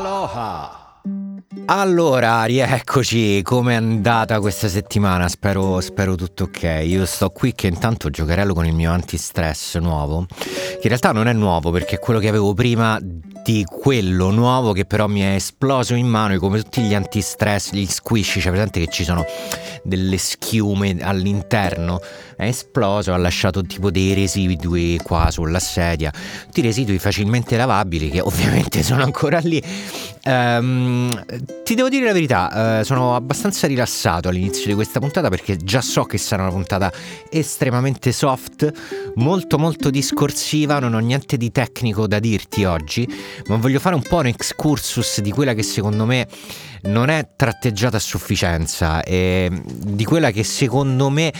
Aloha! Allora, rieccoci, com'è andata questa settimana? Spero, spero, tutto ok. Io sto qui che intanto giocherello con il mio antistress nuovo, che in realtà non è nuovo perché è quello che avevo prima di quello nuovo che però mi è esploso in mano come tutti gli antistress, gli squish, c'è presente che ci sono delle schiume all'interno, è esploso, ha lasciato tipo dei residui qua sulla sedia, tutti residui facilmente lavabili che ovviamente sono ancora lì. Um, ti devo dire la verità, uh, sono abbastanza rilassato all'inizio di questa puntata perché già so che sarà una puntata estremamente soft, molto molto discorsiva, non ho niente di tecnico da dirti oggi, ma voglio fare un po' un excursus di quella che secondo me non è tratteggiata a sufficienza e di quella che secondo me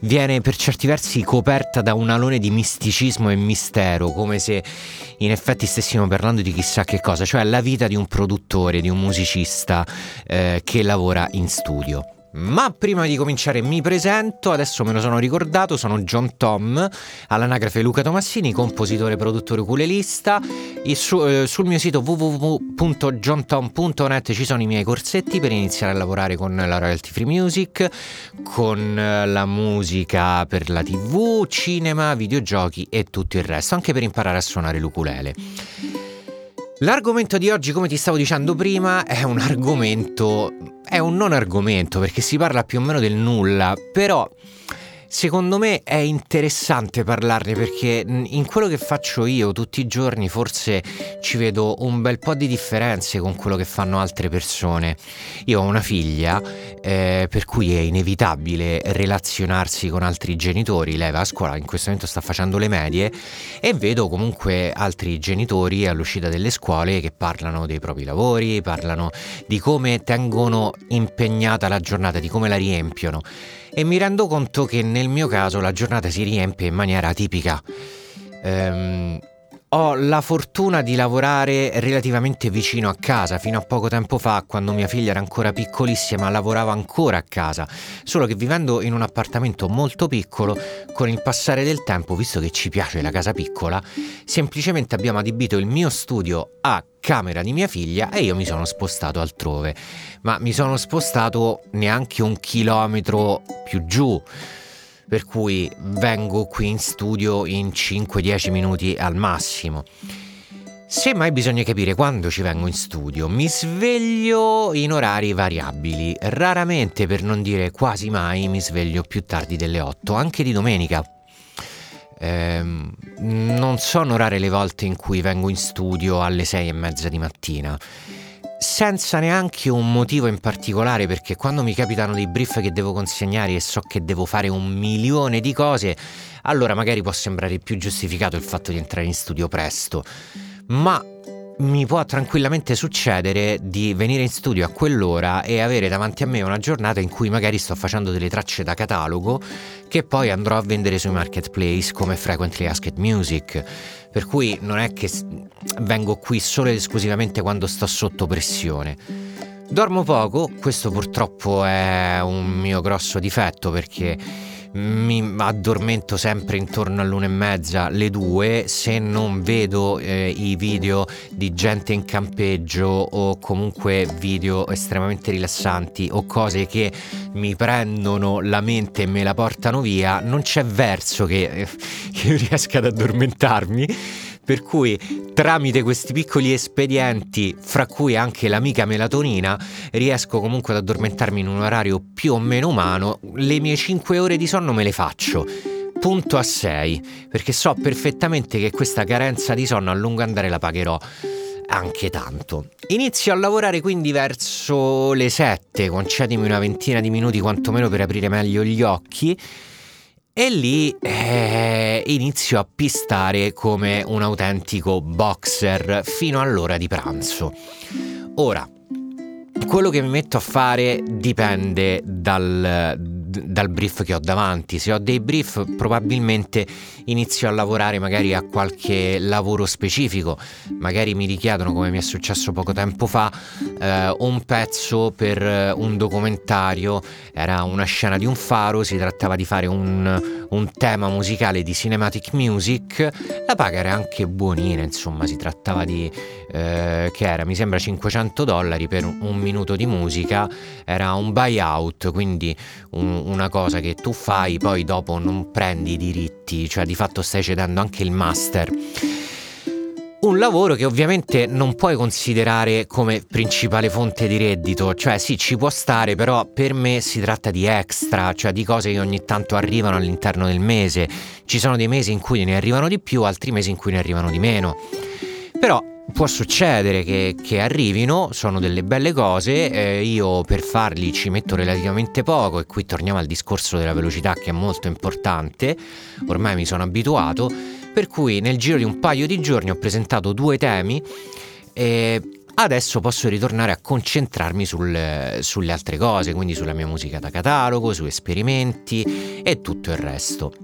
viene per certi versi coperta da un alone di misticismo e mistero, come se in effetti stessimo parlando di chissà che cosa, cioè la vita di un produttore, di un musicista eh, che lavora in studio. Ma prima di cominciare mi presento, adesso me lo sono ricordato, sono John Tom, all'anagrafe Luca Tomassini, compositore, produttore, ukulelista. Su, eh, sul mio sito www.johntom.net ci sono i miei corsetti per iniziare a lavorare con la royalty free music, con eh, la musica per la tv, cinema, videogiochi e tutto il resto, anche per imparare a suonare l'ukulele. L'argomento di oggi, come ti stavo dicendo prima, è un argomento, è un non argomento perché si parla più o meno del nulla, però Secondo me è interessante parlarne perché in quello che faccio io tutti i giorni forse ci vedo un bel po' di differenze con quello che fanno altre persone. Io ho una figlia eh, per cui è inevitabile relazionarsi con altri genitori, lei va a scuola, in questo momento sta facendo le medie e vedo comunque altri genitori all'uscita delle scuole che parlano dei propri lavori, parlano di come tengono impegnata la giornata, di come la riempiono e mi rendo conto che nel mio caso la giornata si riempie in maniera atipica. Ehm, ho la fortuna di lavorare relativamente vicino a casa. Fino a poco tempo fa, quando mia figlia era ancora piccolissima, lavoravo ancora a casa. Solo che vivendo in un appartamento molto piccolo, con il passare del tempo, visto che ci piace la casa piccola, semplicemente abbiamo adibito il mio studio a camera di mia figlia e io mi sono spostato altrove. Ma mi sono spostato neanche un chilometro più giù per cui vengo qui in studio in 5-10 minuti al massimo. Semmai bisogna capire quando ci vengo in studio. Mi sveglio in orari variabili, raramente per non dire quasi mai mi sveglio più tardi delle 8, anche di domenica. Ehm, non sono rare le volte in cui vengo in studio alle 6 e mezza di mattina senza neanche un motivo in particolare perché quando mi capitano dei brief che devo consegnare e so che devo fare un milione di cose, allora magari può sembrare più giustificato il fatto di entrare in studio presto. Ma mi può tranquillamente succedere di venire in studio a quell'ora e avere davanti a me una giornata in cui magari sto facendo delle tracce da catalogo che poi andrò a vendere sui marketplace come Frequently Asked Music. Per cui non è che vengo qui solo ed esclusivamente quando sto sotto pressione. Dormo poco, questo purtroppo è un mio grosso difetto perché mi addormento sempre intorno all'una e mezza, le due, se non vedo eh, i video di gente in campeggio o comunque video estremamente rilassanti o cose che mi prendono la mente e me la portano via, non c'è verso che, eh, che riesca ad addormentarmi per cui tramite questi piccoli espedienti, fra cui anche l'amica melatonina, riesco comunque ad addormentarmi in un orario più o meno umano, le mie 5 ore di sonno me le faccio. Punto a 6 perché so perfettamente che questa carenza di sonno a lungo andare la pagherò anche tanto. Inizio a lavorare quindi verso le 7, concedimi una ventina di minuti quantomeno per aprire meglio gli occhi e lì eh, inizio a pistare come un autentico boxer fino all'ora di pranzo. Ora, quello che mi metto a fare dipende dal, dal, brief che ho davanti. Se ho dei brief, probabilmente inizio a lavorare magari a qualche lavoro specifico. Magari mi richiedono, come mi è successo poco tempo fa, eh, un pezzo per un documentario. Era una scena di un faro, si trattava di fare un, un tema musicale di cinematic music, la paga era anche buonina, insomma si trattava di, eh, che era mi sembra 500 dollari per un minuto di musica, era un buyout, quindi un, una cosa che tu fai poi dopo non prendi i diritti, cioè di fatto stai cedendo anche il master. Un lavoro che ovviamente non puoi considerare come principale fonte di reddito, cioè sì ci può stare, però per me si tratta di extra, cioè di cose che ogni tanto arrivano all'interno del mese. Ci sono dei mesi in cui ne arrivano di più, altri mesi in cui ne arrivano di meno. Però può succedere che, che, arrivino, sono delle belle cose, eh, io per farli ci metto relativamente poco e qui torniamo al discorso della velocità che è molto importante, ormai mi sono abituato per cui nel giro di un paio di giorni ho presentato due temi e adesso posso ritornare a concentrarmi sul, sulle altre cose, quindi sulla mia musica da catalogo, su esperimenti e tutto il resto.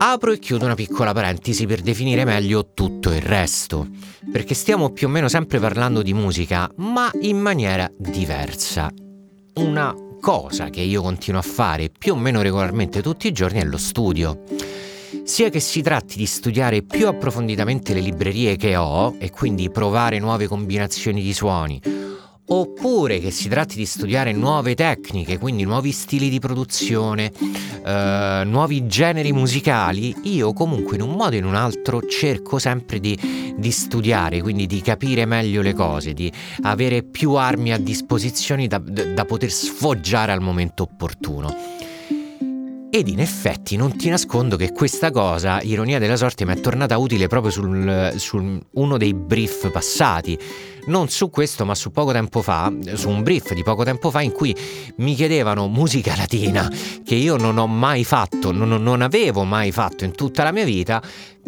Apro e chiudo una piccola parentesi per definire meglio tutto il resto, perché stiamo più o meno sempre parlando di musica, ma in maniera diversa. Una cosa che io continuo a fare più o meno regolarmente tutti i giorni è lo studio sia che si tratti di studiare più approfonditamente le librerie che ho e quindi provare nuove combinazioni di suoni, oppure che si tratti di studiare nuove tecniche, quindi nuovi stili di produzione, eh, nuovi generi musicali, io comunque in un modo o in un altro cerco sempre di, di, studiare, quindi di capire meglio le cose, di avere più armi a disposizione da, da poter sfoggiare al momento opportuno. Ed in effetti non ti nascondo che questa cosa, ironia della sorte, mi è tornata utile proprio su sul uno dei brief passati. Non su questo, ma su poco tempo fa, su un brief di poco tempo fa in cui mi chiedevano musica latina, che io non ho mai fatto, non, non avevo mai fatto in tutta la mia vita,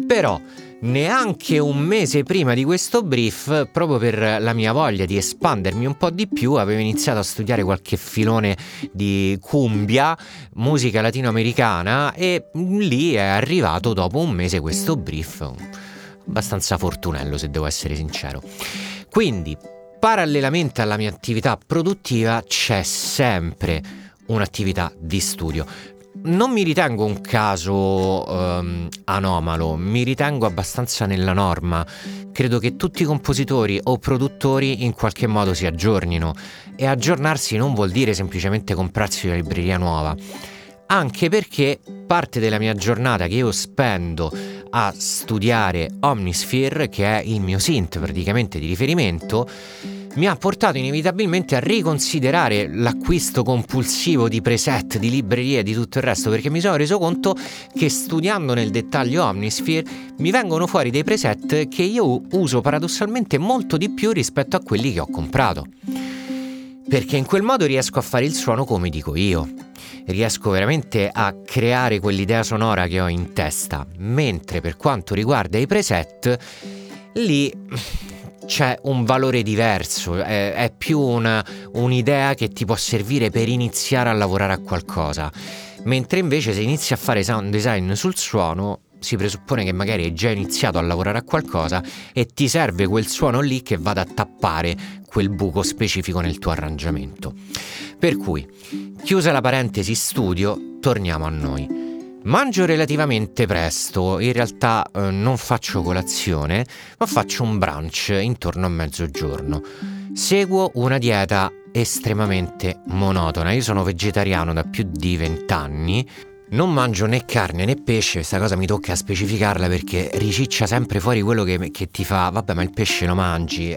però neanche un mese prima di questo brief, proprio per la mia voglia di espandermi un po' di più, avevo iniziato a studiare qualche filone di cumbia, musica latinoamericana e lì è arrivato dopo un mese questo brief, abbastanza fortunello se devo essere sincero. Quindi, parallelamente alla mia attività produttiva c'è sempre un'attività di studio non mi ritengo un caso um, anomalo, mi ritengo abbastanza nella norma. Credo che tutti i compositori o produttori in qualche modo si aggiornino e aggiornarsi non vuol dire semplicemente comprarsi una libreria nuova, anche perché parte della mia giornata che io spendo a studiare Omnisphere, che è il mio synth praticamente di riferimento, mi ha portato inevitabilmente a riconsiderare l'acquisto compulsivo di preset, di librerie e di tutto il resto, perché mi sono reso conto che studiando nel dettaglio Omnisphere mi vengono fuori dei preset che io uso paradossalmente molto di più rispetto a quelli che ho comprato. Perché in quel modo riesco a fare il suono come dico io. Riesco veramente a creare quell'idea sonora che ho in testa, mentre per quanto riguarda i preset, lì c'è un valore diverso, è, è più una, un'idea che ti può servire per iniziare a lavorare a qualcosa. Mentre invece se inizi a fare sound design sul suono, si presuppone che magari hai già iniziato a lavorare a qualcosa e ti serve quel suono lì che vada a tappare quel buco specifico nel tuo arrangiamento. Per cui, chiusa la parentesi studio, torniamo a noi. Mangio relativamente presto, in realtà eh, non faccio colazione, ma faccio un brunch intorno a mezzogiorno. Seguo una dieta estremamente monotona, io sono vegetariano da più di vent'anni, non mangio né carne né pesce, questa cosa mi tocca specificarla perché riciccia sempre fuori quello che, che ti fa, vabbè ma il pesce lo mangi.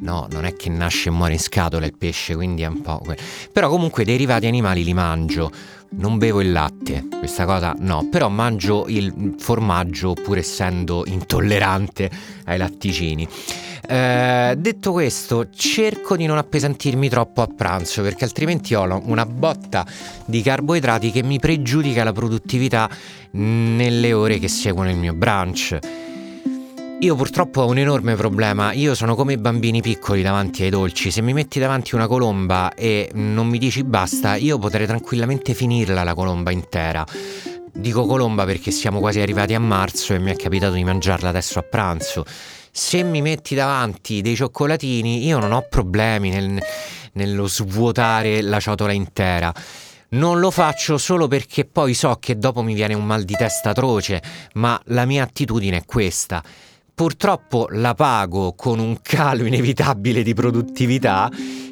No, non è che nasce e muore in scatola il pesce, quindi è un po'... Però comunque derivati animali li mangio non bevo il latte, questa cosa no, però mangio il formaggio pur essendo intollerante ai latticini. Eh, detto questo, cerco di non appesantirmi troppo a pranzo perché altrimenti ho una botta di carboidrati che mi pregiudica la produttività nelle ore che seguono il mio brunch. Io purtroppo ho un enorme problema, io sono come i bambini piccoli davanti ai dolci, se mi metti davanti una colomba e non mi dici basta, io potrei tranquillamente finirla la colomba intera. Dico colomba perché siamo quasi arrivati a marzo e mi è capitato di mangiarla adesso a pranzo. Se mi metti davanti dei cioccolatini, io non ho problemi nel, nello svuotare la ciotola intera. Non lo faccio solo perché poi so che dopo mi viene un mal di testa atroce, ma la mia attitudine è questa. Purtroppo la pago con un calo inevitabile di produttività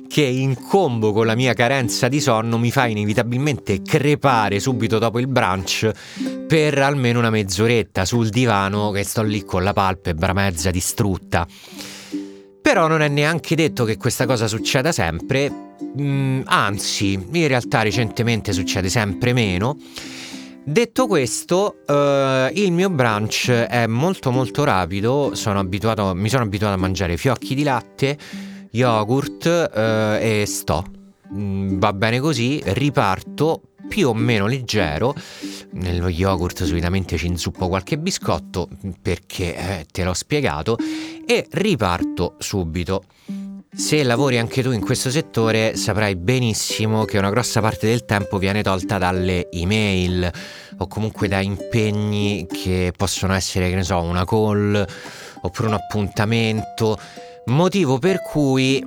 che in combo con la mia carenza di sonno mi fa inevitabilmente crepare subito dopo il brunch per almeno una mezz'oretta sul divano che sto lì con la palpebra mezza distrutta. Però non è neanche detto che questa cosa succeda sempre, mm, anzi, in realtà recentemente succede sempre meno. Detto questo, eh, il mio brunch è molto molto rapido, sono abituato, mi sono abituato a mangiare fiocchi di latte, yogurt eh, e sto. Mm, va bene così, riparto più o meno leggero. Nello yogurt solitamente ci inzuppo qualche biscotto perché eh, te l'ho spiegato e riparto subito. Se lavori anche tu in questo settore saprai benissimo che una grossa parte del tempo viene tolta dalle email o comunque da impegni che possono essere, che ne so, una call oppure un appuntamento Motivo per cui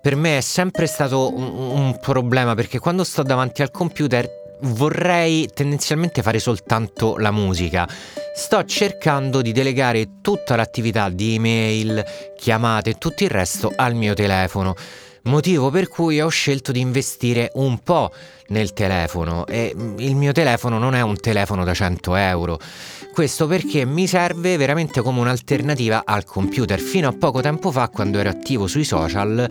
per me è sempre stato un, un problema perché quando sto davanti al computer vorrei tendenzialmente fare soltanto la musica. Sto cercando di delegare tutta l'attività di email, chiamate e tutto il resto al mio telefono. Motivo per cui ho scelto di investire un po' nel telefono e il mio telefono non è un telefono da 100 euro. Questo perché mi serve veramente come un'alternativa al computer. Fino a poco tempo fa, quando ero attivo sui social,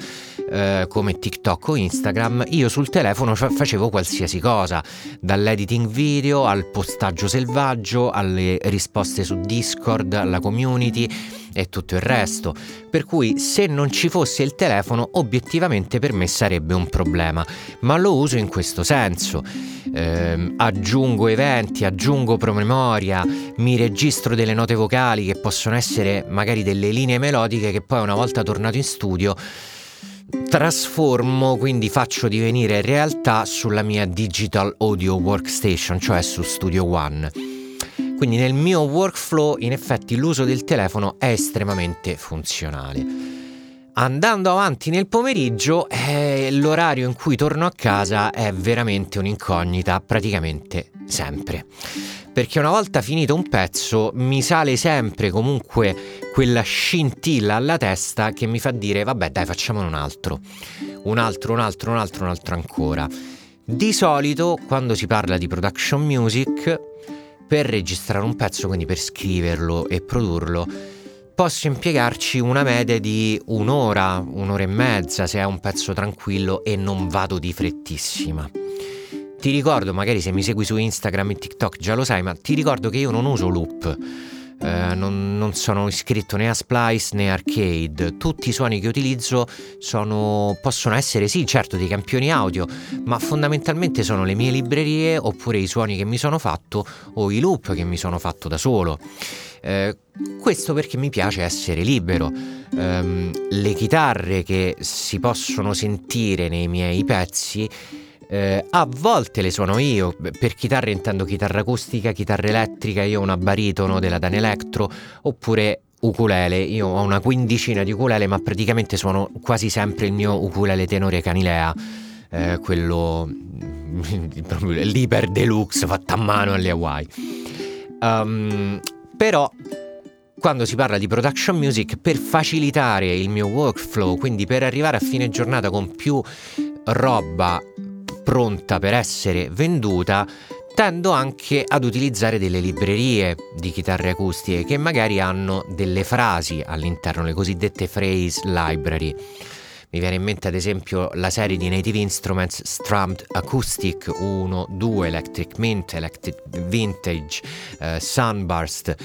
eh, come TikTok o Instagram, io sul telefono facevo qualsiasi cosa, dall'editing video al postaggio selvaggio, alle risposte su Discord, alla community e tutto il resto. Per cui se non ci fosse il telefono, obiettivamente per me sarebbe un problema, ma lo uso in questo senso. Eh, aggiungo eventi, aggiungo promemoria, mi registro delle note vocali che possono essere magari delle linee melodiche che poi una volta tornato in studio trasformo, quindi faccio divenire realtà sulla mia digital audio workstation, cioè su Studio One. Quindi nel mio workflow in effetti l'uso del telefono è estremamente funzionale. Andando avanti nel pomeriggio, eh, l'orario in cui torno a casa è veramente un'incognita, praticamente sempre. Perché una volta finito un pezzo mi sale sempre comunque quella scintilla alla testa che mi fa dire vabbè dai facciamone un altro, un altro, un altro, un altro, un altro ancora. Di solito quando si parla di production music per registrare un pezzo, quindi per scriverlo e produrlo, posso impiegarci una media di un'ora, un'ora e mezza se è un pezzo tranquillo e non vado di frettissima. Ti ricordo, magari se mi segui su Instagram e TikTok già lo sai, ma ti ricordo che io non uso loop. Eh, non, non, sono iscritto né a Splice né Arcade. Tutti i suoni che utilizzo sono, possono essere sì, certo, dei campioni audio, ma fondamentalmente sono le mie librerie oppure i suoni che mi sono fatto o i loop che mi sono fatto da solo. Eh, questo perché mi piace essere libero. Um, le chitarre che si possono sentire nei miei pezzi eh, a volte le suono io, per chitarra intendo chitarra acustica, chitarra elettrica, io ho una baritono della Dan Electro, oppure ukulele, io ho una quindicina di ukulele, ma praticamente suono quasi sempre il mio ukulele tenore canilea, eh, quello l'iper deluxe fatto a mano alle Hawaii. Um, però quando si parla di production music, per facilitare il mio workflow, quindi per arrivare a fine giornata con più roba pronta per essere venduta, tendo anche ad utilizzare delle librerie di chitarre acustiche che magari hanno delle frasi all'interno, le cosiddette phrase library. Mi viene in mente ad esempio la serie di Native Instruments Strummed Acoustic 1, 2, Electric Mint, Electric Vintage, eh, Sunburst.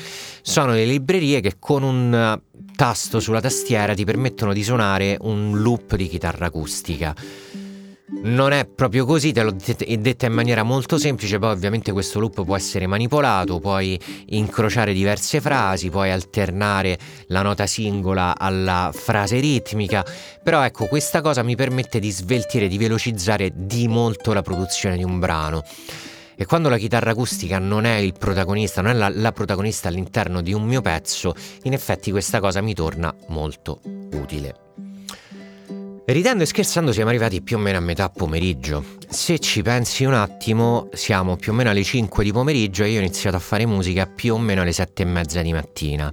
Sono le librerie che con un tasto sulla tastiera ti permettono di suonare un loop di chitarra acustica. Non è proprio così, te l'ho detta in maniera molto semplice, poi ovviamente questo loop può essere manipolato, puoi incrociare diverse frasi, puoi alternare la nota singola alla frase ritmica, però ecco questa cosa mi permette di sveltire, di velocizzare di molto la produzione di un brano. E quando la chitarra acustica non è il protagonista, non è la, la protagonista all'interno di un mio pezzo, in effetti questa cosa mi torna molto utile. Ridendo e scherzando siamo arrivati più o meno a metà pomeriggio. Se ci pensi un attimo, siamo più o meno alle 5 di pomeriggio e io ho iniziato a fare musica più o meno alle 7 e mezza di mattina.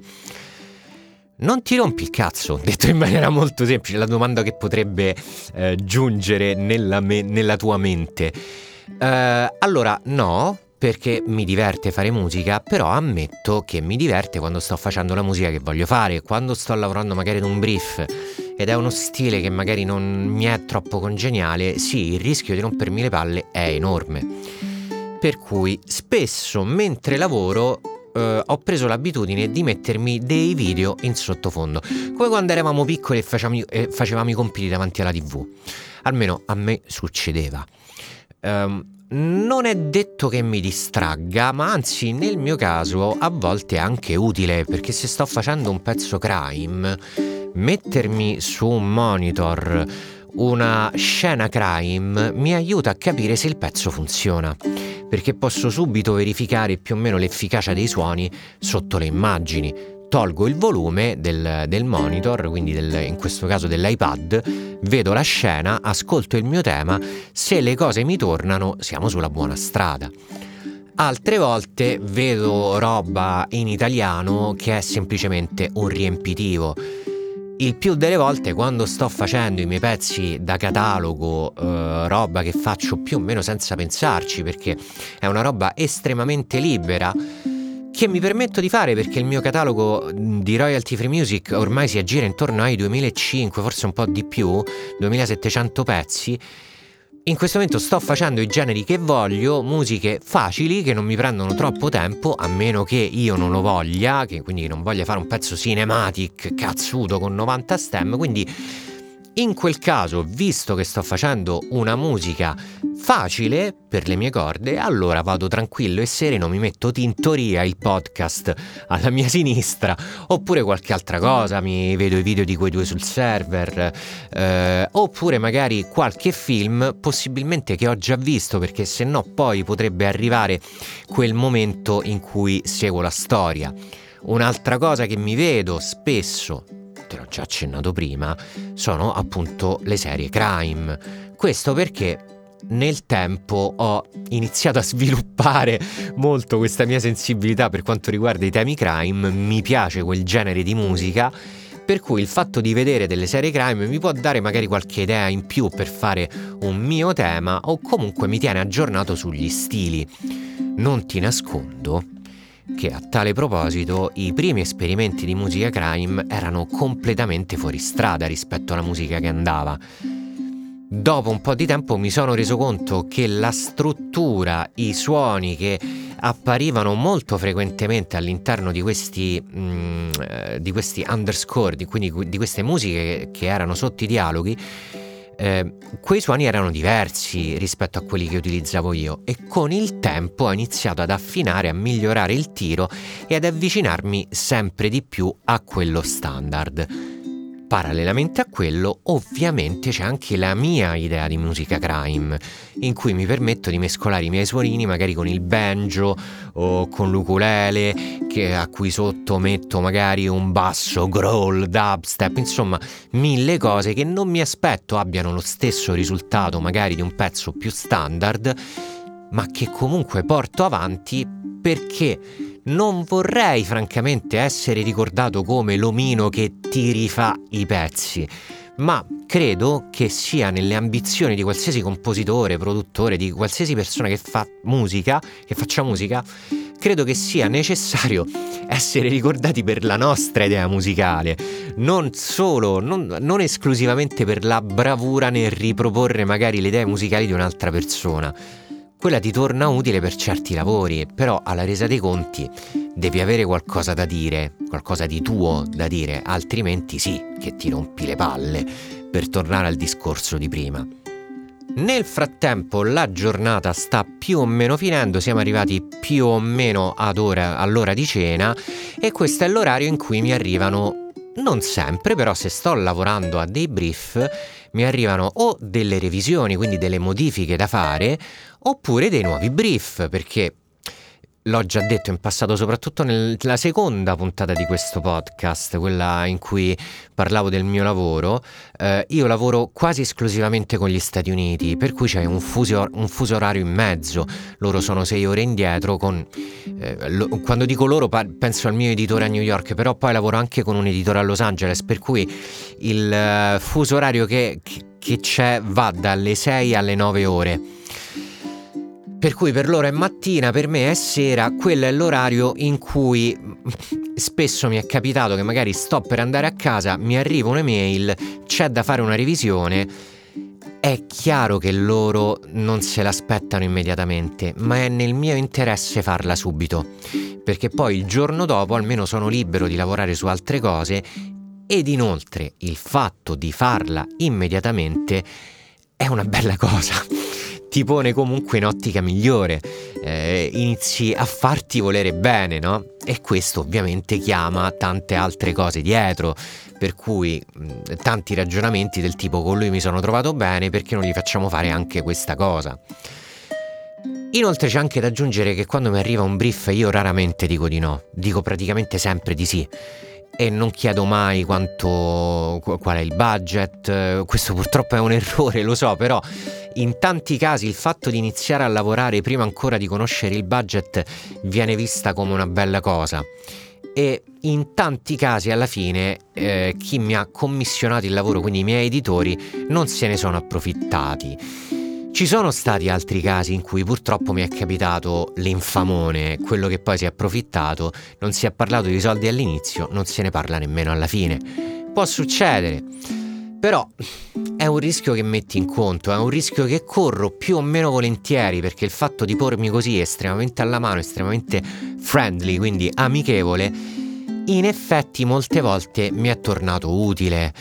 Non ti rompi il cazzo, detto in maniera molto semplice, la domanda che potrebbe eh, giungere nella, me- nella, tua mente. Uh, allora, no, perché mi diverte fare musica, però ammetto che mi diverte quando sto facendo la musica che voglio fare, quando sto lavorando magari ad un brief ed è uno stile che magari non mi è troppo congeniale, sì, il rischio di rompermi le palle è enorme. Per cui spesso mentre lavoro eh, ho preso l'abitudine di mettermi dei video in sottofondo, come quando eravamo piccoli e facevamo, eh, facevamo i compiti davanti alla tv. Almeno a me succedeva. Um, non è detto che mi distragga, ma anzi nel mio caso a volte è anche utile, perché se sto facendo un pezzo crime, mettermi su un monitor una scena crime mi aiuta a capire se il pezzo funziona, perché posso subito verificare più o meno l'efficacia dei suoni sotto le immagini. Tolgo il volume del, del monitor, quindi del, in questo caso dell'iPad, vedo la scena, ascolto il mio tema, se le cose mi tornano siamo sulla buona strada. Altre volte vedo roba in italiano che è semplicemente un riempitivo il più delle volte quando sto facendo i miei pezzi da catalogo, eh, roba che faccio più o meno senza pensarci perché è una roba estremamente libera che mi permetto di fare perché il mio catalogo di royalty free music ormai si aggira intorno ai 2005, forse un po' di più, 2700 pezzi in questo momento sto facendo i generi che voglio, musiche facili che non mi prendono troppo tempo, a meno che io non lo voglia, che quindi non voglia fare un pezzo cinematic cazzuto con 90 stem, quindi in quel caso, visto che sto facendo una musica facile per le mie corde, allora vado tranquillo e sereno, mi metto Tintoria, il podcast alla mia sinistra, oppure qualche altra cosa, mi vedo i video di quei due sul server, eh, oppure magari qualche film, possibilmente che ho già visto, perché se no poi potrebbe arrivare quel momento in cui seguo la storia. Un'altra cosa che mi vedo spesso te l'ho già accennato prima, sono appunto le serie crime. Questo perché nel tempo ho iniziato a sviluppare molto questa mia sensibilità per quanto riguarda i temi crime, mi piace quel genere di musica, per cui il fatto di vedere delle serie crime mi può dare magari qualche idea in più per fare un mio tema o comunque mi tiene aggiornato sugli stili. Non ti nascondo che a tale proposito i primi esperimenti di musica crime erano completamente fuori strada rispetto alla musica che andava. Dopo un po' di tempo mi sono reso conto che la struttura, i suoni che apparivano molto frequentemente all'interno di questi, mm, eh, di questi underscore, di, quindi di queste musiche che erano sotto i dialoghi, eh, quei suoni erano diversi rispetto a quelli che utilizzavo io e con il tempo ho iniziato ad affinare, a migliorare il tiro e ad avvicinarmi sempre di più a quello standard. Parallelamente a quello, ovviamente c'è anche la mia idea di musica crime, in cui mi permetto di mescolare i miei suonini magari con il banjo o con l'ukulele, a cui sotto metto magari un basso, growl, dubstep, insomma, mille cose che non mi aspetto abbiano lo stesso risultato magari di un pezzo più standard, ma che comunque porto avanti perché non vorrei francamente essere ricordato come l'omino che ti rifà i pezzi, ma credo che sia nelle ambizioni di qualsiasi compositore, produttore, di qualsiasi persona che fa musica, che faccia musica, credo che sia necessario essere ricordati per la nostra idea musicale, non solo, non, non esclusivamente per la bravura nel riproporre magari le idee musicali di un'altra persona quella ti torna utile per certi lavori, però alla resa dei conti devi avere qualcosa da dire, qualcosa di tuo da dire, altrimenti sì che ti rompi le palle, per tornare al discorso di prima. Nel frattempo la giornata sta più o meno finendo, siamo arrivati più o meno ora, all'ora di cena e questo è l'orario in cui mi arrivano, non sempre, però se sto lavorando a dei brief, mi arrivano o delle revisioni, quindi delle modifiche da fare, oppure dei nuovi brief, perché l'ho già detto in passato, soprattutto nella seconda puntata di questo podcast, quella in cui parlavo del mio lavoro, eh, io lavoro quasi esclusivamente con gli Stati Uniti, per cui c'è un fuso, un fuso orario in mezzo, loro sono sei ore indietro, con, eh, lo, quando dico loro penso al mio editore a New York, però poi lavoro anche con un editore a Los Angeles, per cui il uh, fuso orario che, che c'è va dalle 6 alle 9 ore. Per cui per loro è mattina, per me è sera, quello è l'orario in cui spesso mi è capitato che magari sto per andare a casa, mi arriva un'email, c'è da fare una revisione. È chiaro che loro non se l'aspettano immediatamente, ma è nel mio interesse farla subito, perché poi il giorno dopo almeno sono libero di lavorare su altre cose ed inoltre il fatto di farla immediatamente è una bella cosa ti pone comunque in ottica migliore, eh, inizi a farti volere bene, no? E questo ovviamente chiama tante altre cose dietro, per cui mh, tanti ragionamenti del tipo con lui mi sono trovato bene, perché non gli facciamo fare anche questa cosa? Inoltre c'è anche da aggiungere che quando mi arriva un brief io raramente dico di no, dico praticamente sempre di sì e non chiedo mai quanto, qual è il budget, questo purtroppo è un errore, lo so, però in tanti casi il fatto di iniziare a lavorare prima ancora di conoscere il budget viene vista come una bella cosa e in tanti casi alla fine eh, chi mi ha commissionato il lavoro, quindi i miei editori, non se ne sono approfittati. Ci sono stati altri casi in cui purtroppo mi è capitato l'infamone, quello che poi si è approfittato, non si è parlato di soldi all'inizio, non se ne parla nemmeno alla fine. Può succedere, però è un rischio che metti in conto, è un rischio che corro più o meno volentieri perché il fatto di pormi così estremamente alla mano, estremamente friendly, quindi amichevole, in effetti molte volte mi è tornato utile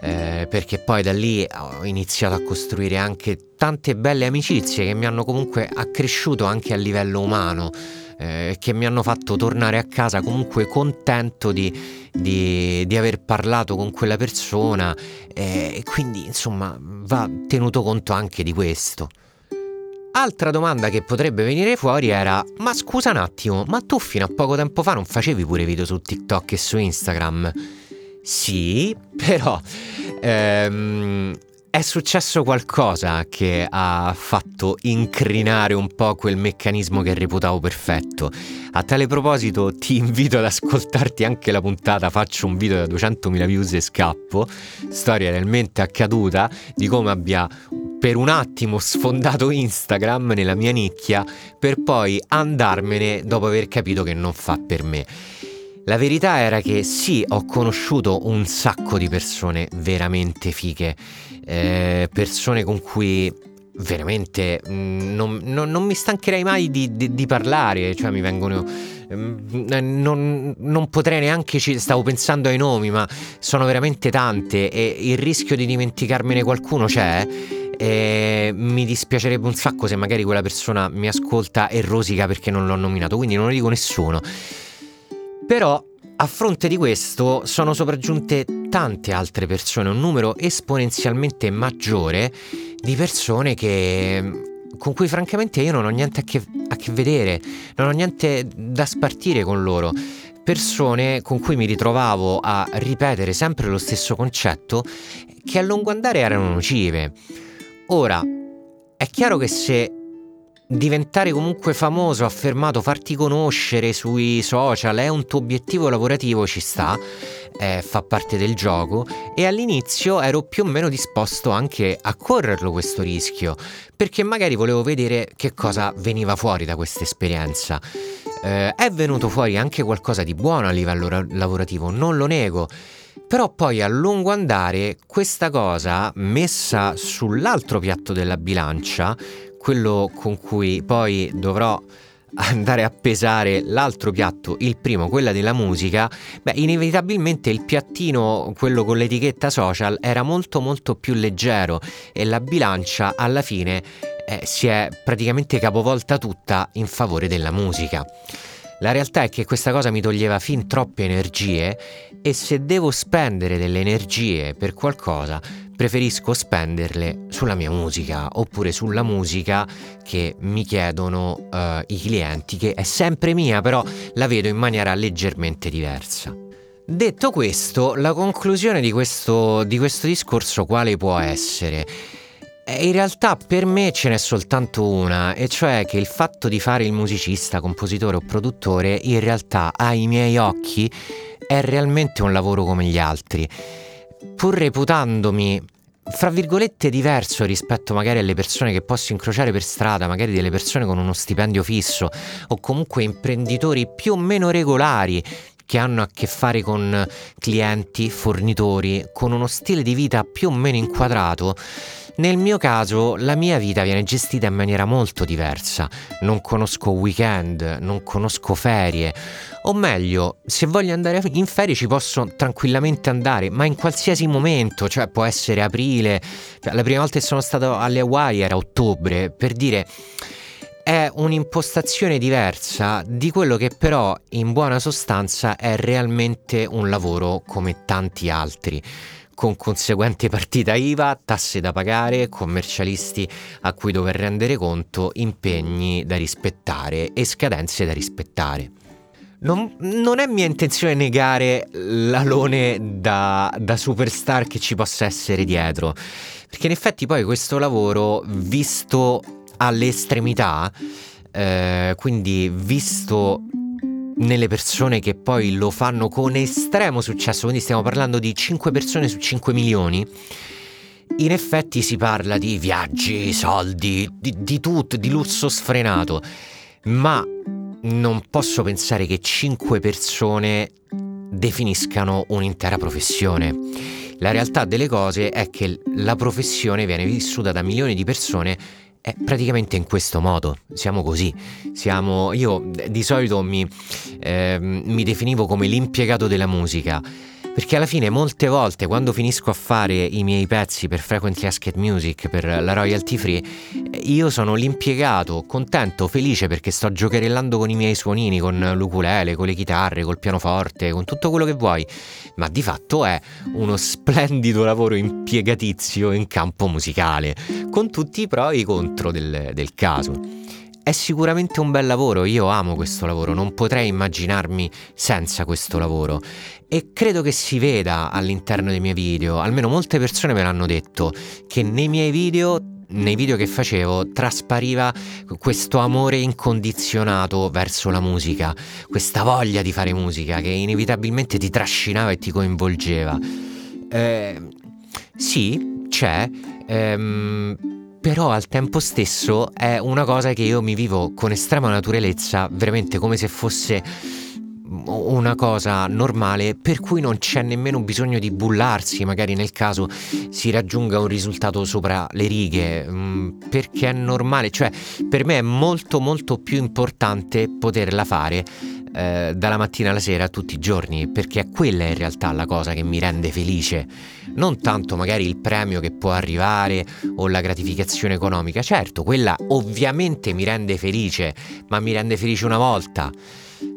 eh, perché poi da lì ho iniziato a costruire anche tante belle amicizie che mi hanno comunque accresciuto anche a livello umano. Eh, che mi hanno fatto tornare a casa comunque contento di, di, di aver parlato con quella persona eh, e quindi insomma va tenuto conto anche di questo. Altra domanda che potrebbe venire fuori era: Ma scusa un attimo, ma tu fino a poco tempo fa non facevi pure video su TikTok e su Instagram? Sì, però ehm, è successo qualcosa che ha fatto incrinare un po' quel meccanismo che reputavo perfetto. A tale proposito ti invito ad ascoltarti anche la puntata Faccio un video da 200.000 views e scappo, storia realmente accaduta di come abbia per un attimo sfondato Instagram nella mia nicchia per poi andarmene dopo aver capito che non fa per me. La verità era che sì, ho conosciuto un sacco di persone veramente fighe, eh, persone con cui veramente mm, non, non, non, mi stancherei mai di, di, di parlare, cioè mi vengono... Mm, non, non, potrei neanche, stavo pensando ai nomi, ma sono veramente tante e il rischio di dimenticarmene qualcuno c'è. E mi dispiacerebbe un sacco se magari quella persona mi ascolta e rosica perché non l'ho nominato, quindi non lo dico nessuno. Però a fronte di questo sono sopraggiunte tante altre persone, un numero esponenzialmente maggiore di persone che con cui francamente io non ho niente a che, a che vedere, non ho niente da spartire con loro persone con cui mi ritrovavo a ripetere sempre lo stesso concetto che a lungo andare erano nocive. Ora, è chiaro che se diventare comunque famoso, affermato, farti conoscere sui social è un tuo obiettivo lavorativo, ci sta, eh, fa parte del gioco e all'inizio ero più o meno disposto anche a correrlo questo rischio, perché magari volevo vedere che cosa veniva fuori da questa esperienza. Eh, è venuto fuori anche qualcosa di buono a livello ra- lavorativo, non lo nego. Però poi a lungo andare questa cosa messa sull'altro piatto della bilancia quello con cui poi dovrò andare a pesare l'altro piatto, il primo, quella della musica, beh, inevitabilmente il piattino, quello con l'etichetta social, era molto molto più leggero e la bilancia alla fine eh, si è praticamente capovolta tutta in favore della musica. La realtà è che questa cosa mi toglieva fin troppe energie e se devo spendere delle energie per qualcosa, preferisco spenderle sulla mia musica oppure sulla musica che mi chiedono uh, i clienti, che è sempre mia, però la vedo in maniera leggermente diversa. Detto questo, la conclusione di questo, di questo discorso quale può essere? In realtà per me ce n'è soltanto una, e cioè che il fatto di fare il musicista, compositore o produttore in realtà ai miei occhi è realmente un lavoro come gli altri pur reputandomi fra virgolette diverso rispetto magari alle persone che posso incrociare per strada, magari delle persone con uno stipendio fisso o comunque imprenditori più o meno regolari che hanno a che fare con clienti, fornitori, con uno stile di vita più o meno inquadrato, nel mio caso la mia vita viene gestita in maniera molto diversa. Non conosco weekend, non conosco ferie. O meglio, se voglio andare in ferie ci posso tranquillamente andare, ma in qualsiasi momento, cioè può essere aprile. La prima volta che sono stato alle Hawaii era ottobre, per dire è un'impostazione diversa di quello che però in buona sostanza è realmente un lavoro come tanti altri con conseguente partita IVA, tasse da pagare, commercialisti a cui dover rendere conto, impegni da rispettare e scadenze da rispettare. Non, non, è mia intenzione negare l'alone da, da superstar che ci possa essere dietro, perché in effetti poi questo lavoro, visto alle estremità, eh, quindi visto nelle persone che poi lo fanno con estremo successo, quindi stiamo parlando di 5 persone su 5 milioni, in effetti si parla di viaggi, soldi, di, di tutto, di lusso sfrenato, ma non posso pensare che 5 persone definiscano un'intera professione. La realtà delle cose è che la professione viene vissuta da milioni di persone è praticamente in questo modo, siamo così, siamo, io di solito mi, eh, mi definivo come l'impiegato della musica, perché alla fine molte volte quando finisco a fare i miei pezzi per Frequently Asked Music, per la royalty free, io sono l'impiegato, contento, felice perché sto giocherellando con i miei suonini, con l'ukulele, con le chitarre, col pianoforte, con tutto quello che vuoi, ma di fatto è uno splendido lavoro impiegatizio in campo musicale, con tutti i pro e i contro del, del caso. È sicuramente un bel lavoro, io amo questo lavoro, non potrei immaginarmi senza questo lavoro e credo che si veda all'interno dei miei video, almeno molte persone me l'hanno detto, che nei miei video nei video che facevo traspariva questo amore incondizionato verso la musica, questa voglia di fare musica che inevitabilmente ti trascinava e ti coinvolgeva. Eh, sì, c'è. Ehm, però al tempo stesso è una cosa che io mi vivo con estrema naturalezza, veramente come se fosse una cosa normale per cui non c'è nemmeno bisogno di bullarsi magari nel caso si raggiunga un risultato sopra le righe mm, perché è normale cioè per me è molto molto più importante poterla fare eh, dalla mattina alla sera tutti i giorni, perché è quella in realtà la cosa che mi rende felice, non tanto magari il premio che può arrivare o la gratificazione economica, certo, quella ovviamente mi rende felice, ma mi rende felice una volta.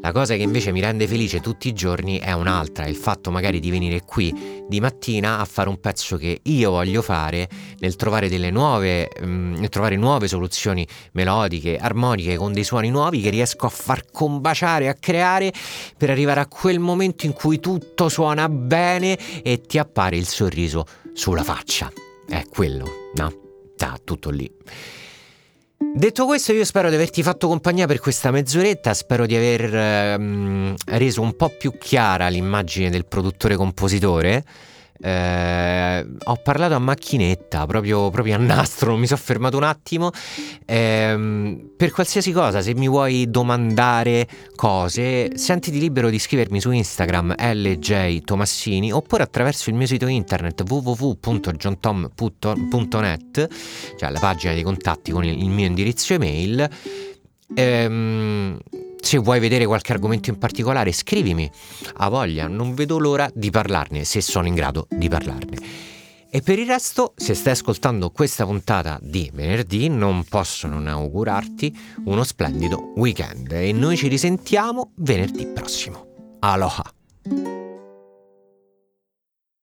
La cosa che invece mi rende felice tutti i giorni è un'altra, il fatto magari di venire qui di mattina a fare un pezzo che io voglio fare, nel trovare delle nuove, mm, nel trovare nuove soluzioni melodiche, armoniche, con dei suoni nuovi che riesco a far combaciare, a creare per arrivare a quel momento in cui tutto suona bene e ti appare il sorriso sulla faccia. È quello, no? Sta tutto lì. Detto questo, io spero di averti fatto compagnia per questa mezz'oretta, spero di aver ehm, reso un po' più chiara l'immagine del produttore-compositore. Eh, ho parlato a macchinetta, proprio, proprio, a nastro, non mi sono fermato un attimo. Eh, per qualsiasi cosa, se mi vuoi domandare cose, sentiti libero di scrivermi su Instagram LJ Tomassini oppure attraverso il mio sito internet www.johntom.net, cioè la pagina dei contatti con il, mio indirizzo email. Eh, se vuoi vedere qualche argomento in particolare, scrivimi. A voglia, non vedo l'ora di parlarne, se sono in grado di parlarne. E per il resto, se stai ascoltando questa puntata di venerdì, non posso non augurarti uno splendido weekend e noi ci risentiamo venerdì prossimo. Aloha!